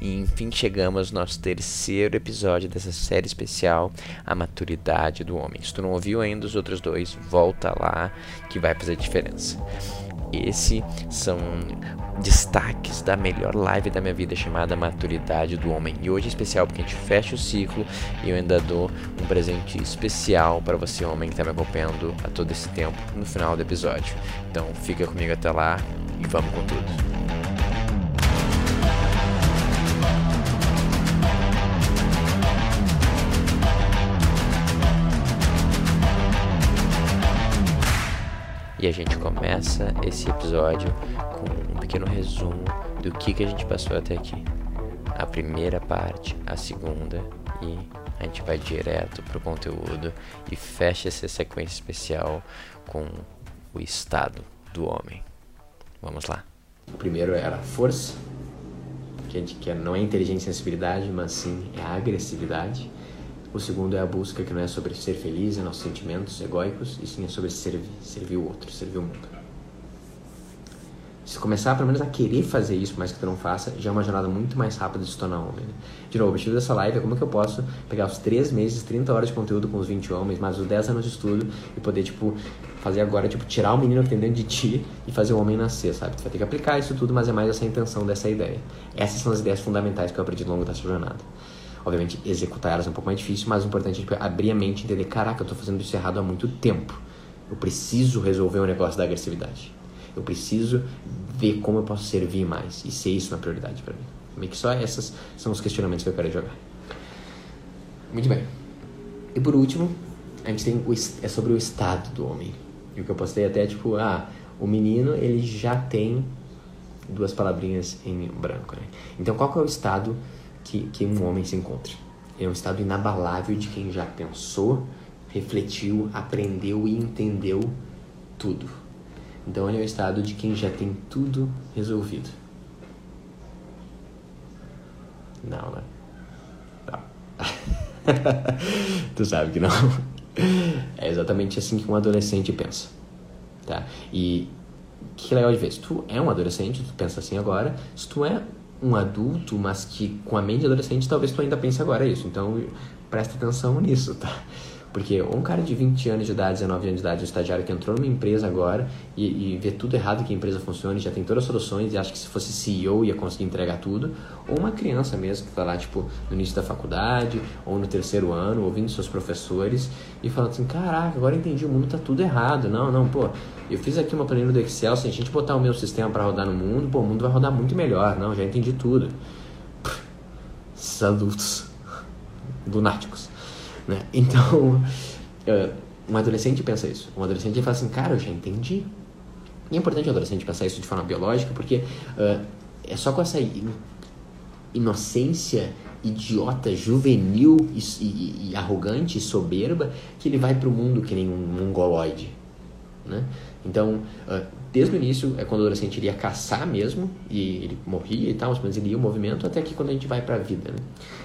E enfim chegamos ao nosso terceiro episódio dessa série especial, A Maturidade do Homem. Se tu não ouviu ainda os outros dois, volta lá que vai fazer diferença. Esses são destaques da melhor live da minha vida chamada Maturidade do Homem. E hoje é especial porque a gente fecha o ciclo e eu ainda dou um presente especial para você, homem, que está me acompanhando a todo esse tempo no final do episódio. Então fica comigo até lá e vamos com tudo. E a gente começa esse episódio com um pequeno resumo do que, que a gente passou até aqui. A primeira parte, a segunda e a gente vai direto pro conteúdo e fecha essa sequência especial com o estado do homem. Vamos lá. O primeiro era a força, que a gente quer não é inteligência e sensibilidade, mas sim é a agressividade. O segundo é a busca que não é sobre ser feliz e nossos sentimentos egóicos, e sim é sobre servir, servir o outro, servir o mundo. Se começar pelo menos a querer fazer isso, mas que tu não faça, já é uma jornada muito mais rápida de se tornar homem. Né? De novo, o objetivo dessa live é como que eu posso pegar os 3 meses, 30 horas de conteúdo com os 20 homens, mais os 10 anos de estudo e poder, tipo, fazer agora, tipo, tirar o menino que tem dentro de ti e fazer o homem nascer, sabe? Tu vai ter que aplicar isso tudo, mas é mais essa intenção dessa ideia. Essas são as ideias fundamentais que eu aprendi ao longo dessa jornada. Obviamente, executar elas é um pouco mais difícil, mas o importante é tipo, abrir a mente e entender: caraca, eu tô fazendo isso errado há muito tempo. Eu preciso resolver o negócio da agressividade. Eu preciso ver como eu posso servir mais e ser isso uma prioridade para mim. Meio que só esses são os questionamentos que eu quero jogar. Muito bem. E por último, a gente tem o, é sobre o estado do homem. E o que eu postei até tipo, ah, o menino ele já tem duas palavrinhas em branco. Né? Então qual que é o estado que, que um homem se encontre. É um estado inabalável de quem já pensou, refletiu, aprendeu e entendeu tudo. Então ele é o estado de quem já tem tudo resolvido. Não, né? Não. tu sabe que não. É exatamente assim que um adolescente pensa. Tá? E que legal de ver. Se tu é um adolescente, tu pensa assim agora. Se tu é um adulto, mas que com a mente adolescente talvez tu ainda pense agora isso. Então presta atenção nisso, tá? Porque um cara de 20 anos de idade, 19 anos de idade, um estagiário que entrou numa empresa agora e, e vê tudo errado que a empresa funciona, já tem todas as soluções e acha que se fosse CEO ia conseguir entregar tudo, ou uma criança mesmo que está lá, tipo, no início da faculdade, ou no terceiro ano, ouvindo seus professores e falando assim, caraca, agora entendi, o mundo tá tudo errado. Não, não, pô, eu fiz aqui uma planilha do Excel, se a gente botar o meu sistema para rodar no mundo, pô, o mundo vai rodar muito melhor. Não, já entendi tudo. Esses adultos lunáticos. Né? Então, uh, um adolescente pensa isso. Um adolescente fala assim, cara, eu já entendi. E é importante o adolescente pensar isso de forma biológica, porque uh, é só com essa inocência idiota, juvenil e, e, e arrogante soberba que ele vai para o mundo que nem um mongoloide. Né? Então, uh, desde o início, é quando o adolescente iria caçar mesmo, e ele morria e tal, mas ele ia o movimento, até que quando a gente vai para a vida. Né?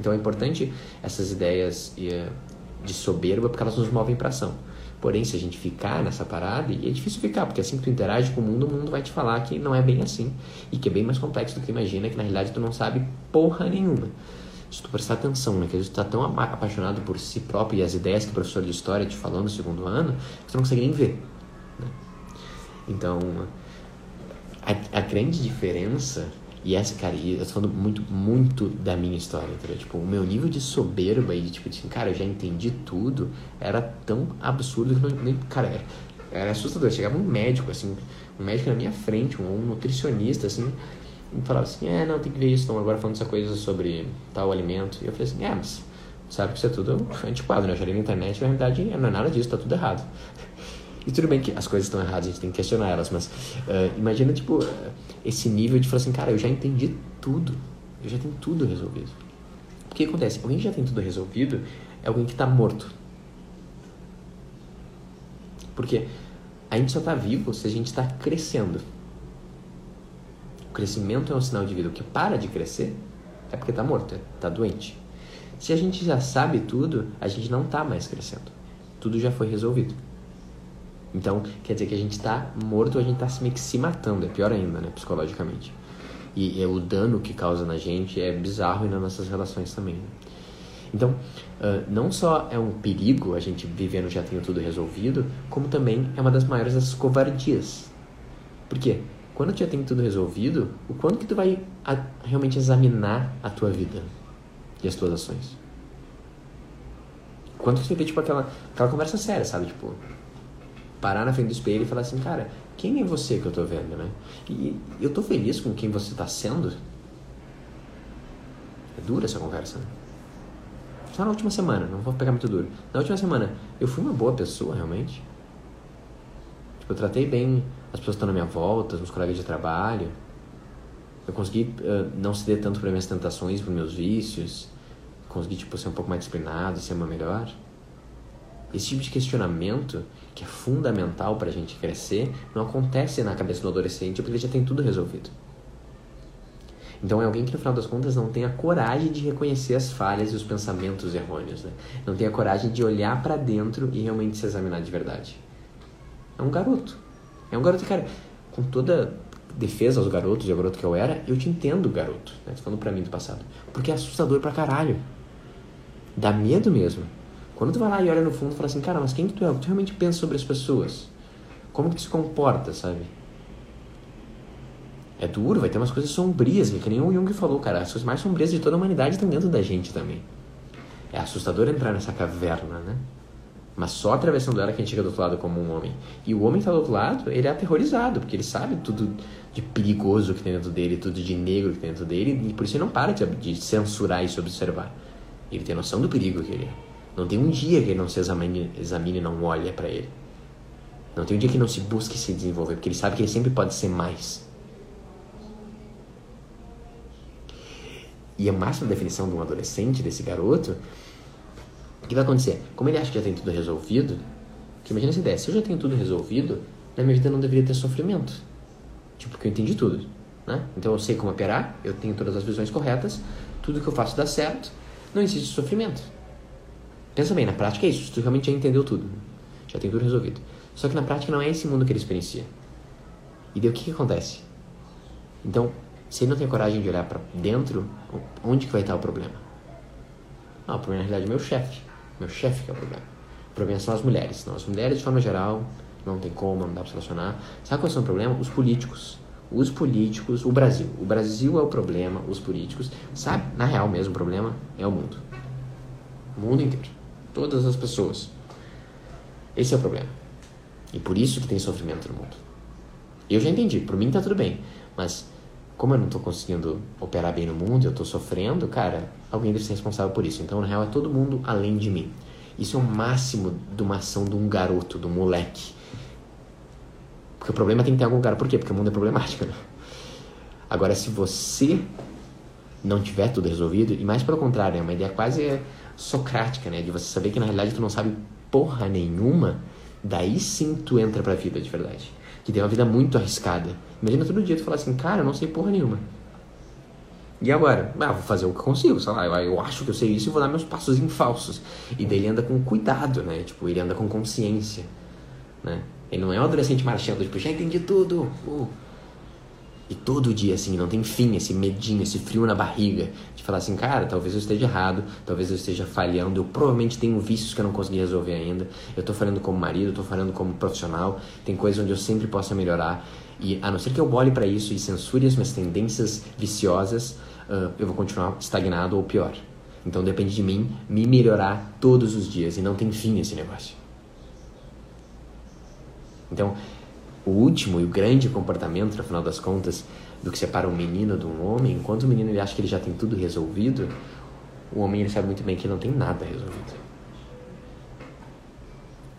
Então é importante essas ideias de soberba, porque elas nos movem para ação. Porém, se a gente ficar nessa parada, e é difícil ficar, porque assim que tu interage com o mundo, o mundo vai te falar que não é bem assim, e que é bem mais complexo do que imagina, que na realidade tu não sabe porra nenhuma. Se tu prestar atenção, né, que a gente está tão apaixonado por si próprio e as ideias que o professor de história te falou no segundo ano, que tu não consegue nem ver. Então, a, a grande diferença e essa, cara, eu tô falando muito, muito da minha história, entendeu? Tipo, o meu nível de soberba e, tipo, de, cara, eu já entendi tudo, era tão absurdo que não, nem, cara, era, era assustador. Chegava um médico, assim, um médico na minha frente, um, um nutricionista, assim, e falava assim, é, não, tem que ver isso, estão agora falando essa coisa sobre tal alimento. E eu falei assim, é, mas sabe que isso é tudo antiquado, né? Eu já li na internet, na realidade não é nada disso, tá tudo errado. E tudo bem que as coisas estão erradas, a gente tem que questionar elas, mas uh, imagina, tipo, esse nível de falar assim, cara, eu já entendi tudo, eu já tenho tudo resolvido. O que acontece? Alguém que já tem tudo resolvido é alguém que está morto. Porque a gente só está vivo se a gente está crescendo. O crescimento é um sinal de vida. O que para de crescer é porque está morto, está doente. Se a gente já sabe tudo, a gente não está mais crescendo. Tudo já foi resolvido. Então, quer dizer que a gente está morto, a gente está meio que se matando, é pior ainda, né, psicologicamente. E, e o dano que causa na gente é bizarro e nas nossas relações também. Né? Então, uh, não só é um perigo a gente vivendo já tendo tudo resolvido, como também é uma das maiores das covardias. Por quê? Quando tu já tem tudo resolvido, o quanto que tu vai a, realmente examinar a tua vida e as tuas ações? Quanto que você vê, tipo, aquela, aquela conversa séria, sabe? Tipo, parar na frente do espelho e falar assim, cara, quem é você que eu tô vendo, né? E eu tô feliz com quem você tá sendo? É dura essa conversa, né? Só na última semana, não vou pegar muito duro. Na última semana, eu fui uma boa pessoa, realmente? Tipo, eu tratei bem as pessoas que estão na minha volta, os meus colegas de trabalho. Eu consegui uh, não ceder tanto para minhas tentações, para meus vícios. Consegui, tipo, ser um pouco mais disciplinado, ser uma melhor. Esse tipo de questionamento, que é fundamental para a gente crescer, não acontece na cabeça do adolescente porque ele já tem tudo resolvido. Então é alguém que no final das contas não tem a coragem de reconhecer as falhas e os pensamentos errôneos, né? Não tem a coragem de olhar para dentro e realmente se examinar de verdade. É um garoto. É um garoto, cara, com toda defesa aos garotos e ao garoto que eu era, eu te entendo, garoto, né? Falando pra mim do passado. Porque é assustador pra caralho. Dá medo mesmo. Quando tu vai lá e olha no fundo e fala assim, cara, mas quem que tu é? O que tu realmente pensa sobre as pessoas? Como que tu se comporta, sabe? É duro, vai ter umas coisas sombrias, que nem o Jung falou, cara. As coisas mais sombrias de toda a humanidade estão dentro da gente também. É assustador entrar nessa caverna, né? Mas só atravessando ela que a gente chega do outro lado como um homem. E o homem que tá do outro lado, ele é aterrorizado, porque ele sabe tudo de perigoso que tem dentro dele, tudo de negro que tem dentro dele, e por isso ele não para de, de censurar e se observar. Ele tem noção do perigo que ele é. Não tem um dia que ele não se examine, examine e não olhe para ele. Não tem um dia que não se busque se desenvolver, porque ele sabe que ele sempre pode ser mais. E a máxima definição de um adolescente, desse garoto, o que vai acontecer? Como ele acha que já tem tudo resolvido, que imagina essa ideia, se eu já tenho tudo resolvido, na minha vida não deveria ter sofrimento. Tipo, porque eu entendi tudo, né? Então eu sei como operar, eu tenho todas as visões corretas, tudo que eu faço dá certo, não existe sofrimento. Pensa bem, na prática é isso, tu realmente já entendeu tudo, já tem tudo resolvido. Só que na prática não é esse mundo que ele experiencia. E daí o que, que acontece? Então, se ele não tem coragem de olhar para dentro, onde que vai estar o problema? Ah, o problema na realidade é meu chefe. Meu chefe que é o problema. O problema são as mulheres. Não, as mulheres de forma geral não tem como, não dá para solucionar. Sabe qual é o problema? Os políticos. Os políticos, o Brasil. O Brasil é o problema, os políticos. Sabe, na real mesmo, o problema é o mundo. O mundo inteiro. Todas as pessoas. Esse é o problema. E por isso que tem sofrimento no mundo. Eu já entendi, por mim tá tudo bem. Mas como eu não estou conseguindo operar bem no mundo, eu estou sofrendo, cara, alguém deve ser responsável por isso. Então, na real, é todo mundo além de mim. Isso é o máximo de uma ação de um garoto, de um moleque. Porque o problema tem que ter algum lugar. Por quê? Porque o mundo é problemático, né? Agora, se você não tiver tudo resolvido, e mais pelo contrário, é uma ideia quase socrática, né? De você saber que na realidade tu não sabe porra nenhuma, daí sim tu entra pra vida de verdade que tem uma vida muito arriscada. Imagina todo dia tu falar assim, cara, eu não sei porra nenhuma. E agora? Ah, vou fazer o que eu consigo, sei lá, eu acho que eu sei isso e vou dar meus passos em falsos. E daí ele anda com cuidado, né? Tipo, ele anda com consciência, né? Ele não é um adolescente marchando, tipo, já entendi tudo. Uh. E todo dia, assim, não tem fim, esse medinho, esse frio na barriga, de falar assim, cara, talvez eu esteja errado, talvez eu esteja falhando, eu provavelmente tenho vícios que eu não consegui resolver ainda, eu tô falhando como marido, eu tô falhando como profissional, tem coisas onde eu sempre possa melhorar, e a não ser que eu olhe para isso e censure as minhas tendências viciosas, uh, eu vou continuar estagnado ou pior. Então depende de mim me melhorar todos os dias, e não tem fim esse negócio. Então, o último e o grande comportamento, no final das contas, do que separa um menino de um homem, enquanto o menino ele acha que ele já tem tudo resolvido, o homem ele sabe muito bem que não tem nada resolvido.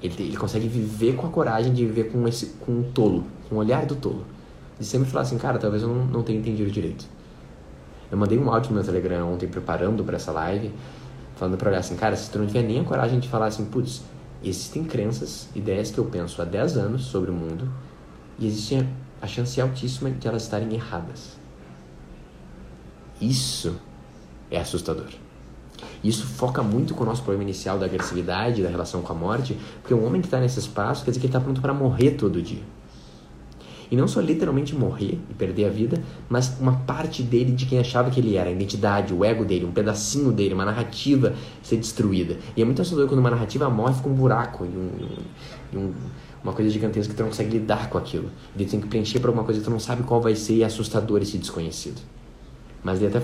Ele, ele consegue viver com a coragem de viver com esse com um tolo, com o olhar do tolo. De sempre falar assim, cara, talvez eu não, não tenha entendido direito. Eu mandei um áudio no meu Telegram ontem preparando para essa live, falando para olhar assim, cara, se tu não tiver nem a coragem de falar assim, putz, existem crenças, ideias que eu penso há 10 anos sobre o mundo e existe a chance altíssima de elas estarem erradas. Isso é assustador. Isso foca muito com o nosso problema inicial da agressividade, da relação com a morte, porque um homem que está nesse espaço quer dizer que ele está pronto para morrer todo dia. E não só literalmente morrer e perder a vida, mas uma parte dele de quem achava que ele era, a identidade, o ego dele, um pedacinho dele, uma narrativa ser destruída. E é muito assustador quando uma narrativa morre com um buraco e um, e um uma coisa gigantesca que tu não consegue lidar com aquilo. Ele tem que preencher para alguma coisa que tu não sabe qual vai ser e é assustador esse desconhecido. Mas ele até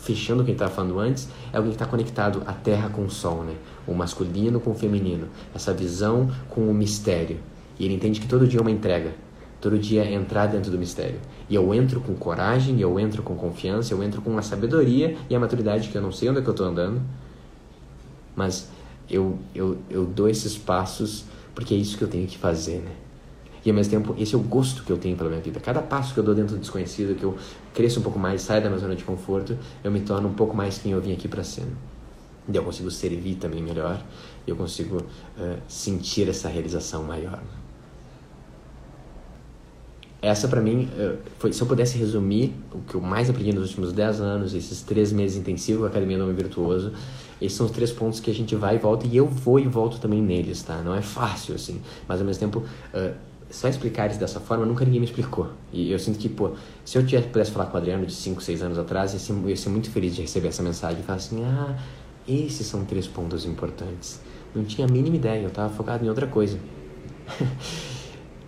fechando o que a gente estava falando antes, é alguém que está conectado à terra com o sol, né? O masculino com o feminino, essa visão com o mistério. E ele entende que todo dia é uma entrega, todo dia é entrar dentro do mistério. E eu entro com coragem, eu entro com confiança, eu entro com a sabedoria e a maturidade que eu não sei onde é que eu estou andando, mas eu, eu, eu dou esses passos porque é isso que eu tenho que fazer, né? E ao mesmo tempo, esse é o gosto que eu tenho pela minha vida. Cada passo que eu dou dentro do desconhecido, que eu cresço um pouco mais, saio da minha zona de conforto, eu me torno um pouco mais quem eu vim aqui para ser. E eu consigo servir também melhor, eu consigo uh, sentir essa realização maior. Essa para mim, uh, foi, se eu pudesse resumir o que eu mais aprendi nos últimos 10 anos, esses três meses intensivos Academia do Homem Virtuoso, esses são os três pontos que a gente vai e volta, e eu vou e volto também neles, tá? Não é fácil, assim, mas ao mesmo tempo, uh, só explicar eles dessa forma, nunca ninguém me explicou. E eu sinto que, pô, se eu tivesse, pudesse falar com o Adriano de 5, 6 anos atrás, eu ia, ser, muito feliz de receber essa mensagem e falar assim: ah, esses são três pontos importantes. Não tinha a mínima ideia, eu estava focado em outra coisa.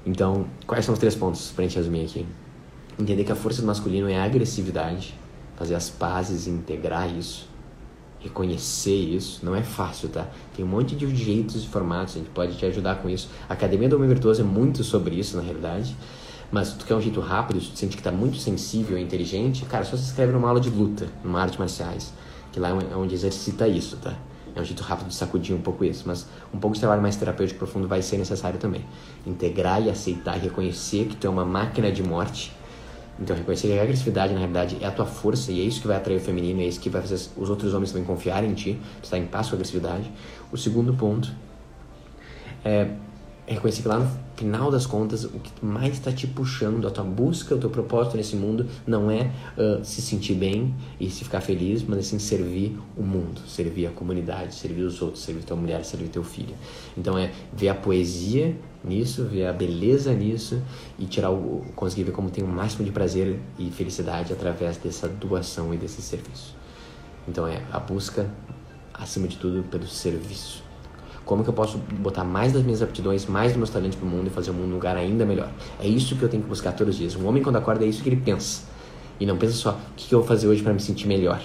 então, quais são os três pontos pra gente resumir aqui? Entender que a força do masculino é a agressividade, fazer as pazes e integrar isso reconhecer isso. Não é fácil, tá? Tem um monte de jeitos e formatos, a gente pode te ajudar com isso. A Academia do Homem Virtuoso é muito sobre isso, na realidade. Mas se tu quer um jeito rápido, se tu sente que tá muito sensível e inteligente, cara, só se inscreve numa aula de luta, numa arte marciais. Que lá é onde exercita isso, tá? É um jeito rápido de sacudir um pouco isso, mas um pouco de trabalho mais terapêutico profundo vai ser necessário também. Integrar e aceitar reconhecer que tu é uma máquina de morte então, reconhecer que a agressividade, na realidade, é a tua força e é isso que vai atrair o feminino, é isso que vai fazer os outros homens também confiar em ti, tu está em paz com a agressividade. O segundo ponto é reconhecer que lá no final das contas, o que mais está te puxando, a tua busca, o teu propósito nesse mundo, não é uh, se sentir bem e se ficar feliz, mas é sim servir o mundo, servir a comunidade, servir os outros, servir tua mulher, servir teu filho. Então é ver a poesia nisso, ver a beleza nisso e tirar o, conseguir ver como tem o máximo de prazer e felicidade através dessa doação e desse serviço. Então é a busca, acima de tudo, pelo serviço. Como que eu posso botar mais das minhas aptidões, mais dos meus talentos para o mundo e fazer o mundo um lugar ainda melhor? É isso que eu tenho que buscar todos os dias. Um homem, quando acorda, é isso que ele pensa. E não pensa só, o que eu vou fazer hoje para me sentir melhor?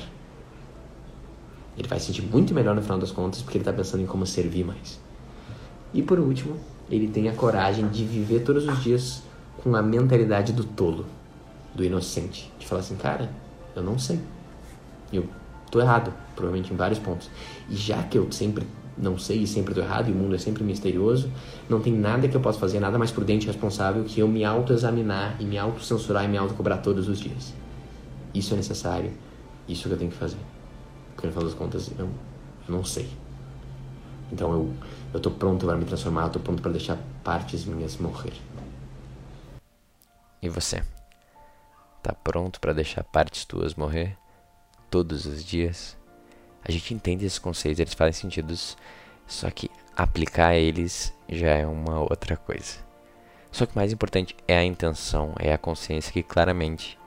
Ele vai se sentir muito melhor no final das contas porque ele está pensando em como servir mais. E por último, ele tem a coragem de viver todos os dias com a mentalidade do tolo, do inocente. De falar assim, cara, eu não sei. Eu tô errado, provavelmente em vários pontos. E já que eu sempre não sei e sempre estou errado e o mundo é sempre misterioso, não tem nada que eu possa fazer, nada mais prudente e responsável que eu me autoexaminar e me autocensurar e me autocobrar todos os dias. Isso é necessário, isso que eu tenho que fazer. Porque no final das contas eu, eu não sei. Então eu eu pronto para me transformar, eu pronto para deixar partes minhas morrer. E você? Tá pronto para deixar partes tuas morrer todos os dias? A gente entende esses conceitos, eles fazem sentido, só que aplicar eles já é uma outra coisa. Só que o mais importante é a intenção, é a consciência que claramente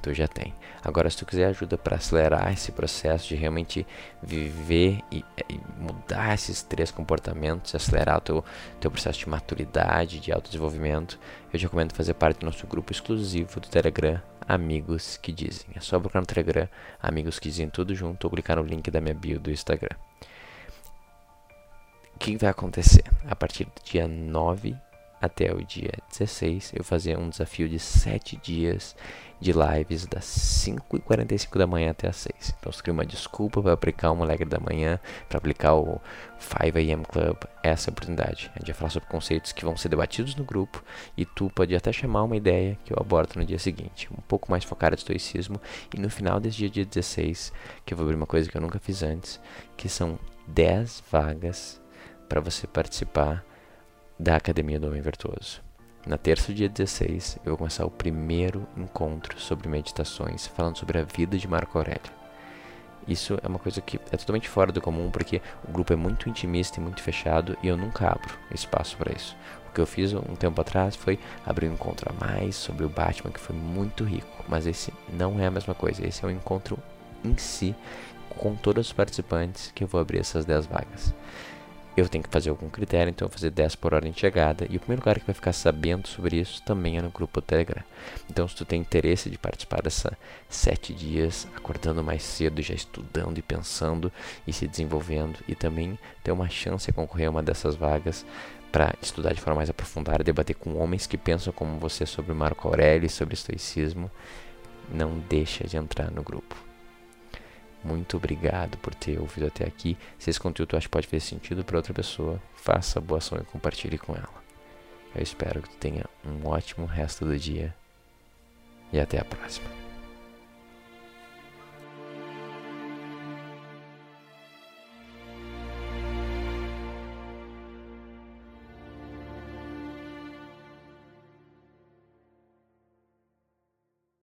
tu já tem. Agora, se tu quiser ajuda para acelerar esse processo de realmente viver e, e, mudar esses três comportamentos, acelerar o teu, teu processo de maturidade, de autodesenvolvimento, eu te recomendo fazer parte do nosso grupo exclusivo do Telegram Amigos que Dizem. É só procurar no Telegram Amigos que Dizem tudo junto ou clicar no link da minha bio do Instagram. O que vai acontecer? A partir do dia 9 até o dia 16, eu fazer um desafio de 7 dias de lives das 5h45 da manhã até as 6. Então, cria uma desculpa para aplicar o Moleque da Manhã, para aplicar o 5am Club, essa é oportunidade. A gente vai falar sobre conceitos que vão ser debatidos no grupo e tu pode até chamar uma ideia que eu abordo no dia seguinte, um pouco mais focada em estoicismo. E no final desse dia, dia 16, que eu vou abrir uma coisa que eu nunca fiz antes, que são 10 vagas para você participar da Academia do Homem Virtuoso. Na terça, dia 16, eu vou começar o primeiro encontro sobre meditações, falando sobre a vida de Marco Aurélio. Isso é uma coisa que é totalmente fora do comum, porque o grupo é muito intimista e muito fechado e eu nunca abro espaço para isso. O que eu fiz um tempo atrás foi abrir um encontro a mais sobre o Batman, que foi muito rico, mas esse não é a mesma coisa. Esse é um encontro em si, com todos os participantes, que eu vou abrir essas 10 vagas eu tenho que fazer algum critério, então eu vou fazer 10 por hora de chegada. E o primeiro cara que vai ficar sabendo sobre isso também é no grupo Telegram. Então, se tu tem interesse de participar dessa sete dias, acordando mais cedo, já estudando e pensando e se desenvolvendo, e também ter uma chance de concorrer a uma dessas vagas para estudar de forma mais aprofundada, debater com homens que pensam como você sobre Marco Aurélio e sobre estoicismo, não deixa de entrar no grupo. Muito obrigado por ter ouvido até aqui. Se esse conteúdo que pode fazer sentido para outra pessoa, faça boa ação e compartilhe com ela. Eu espero que tu tenha um ótimo resto do dia e até a próxima.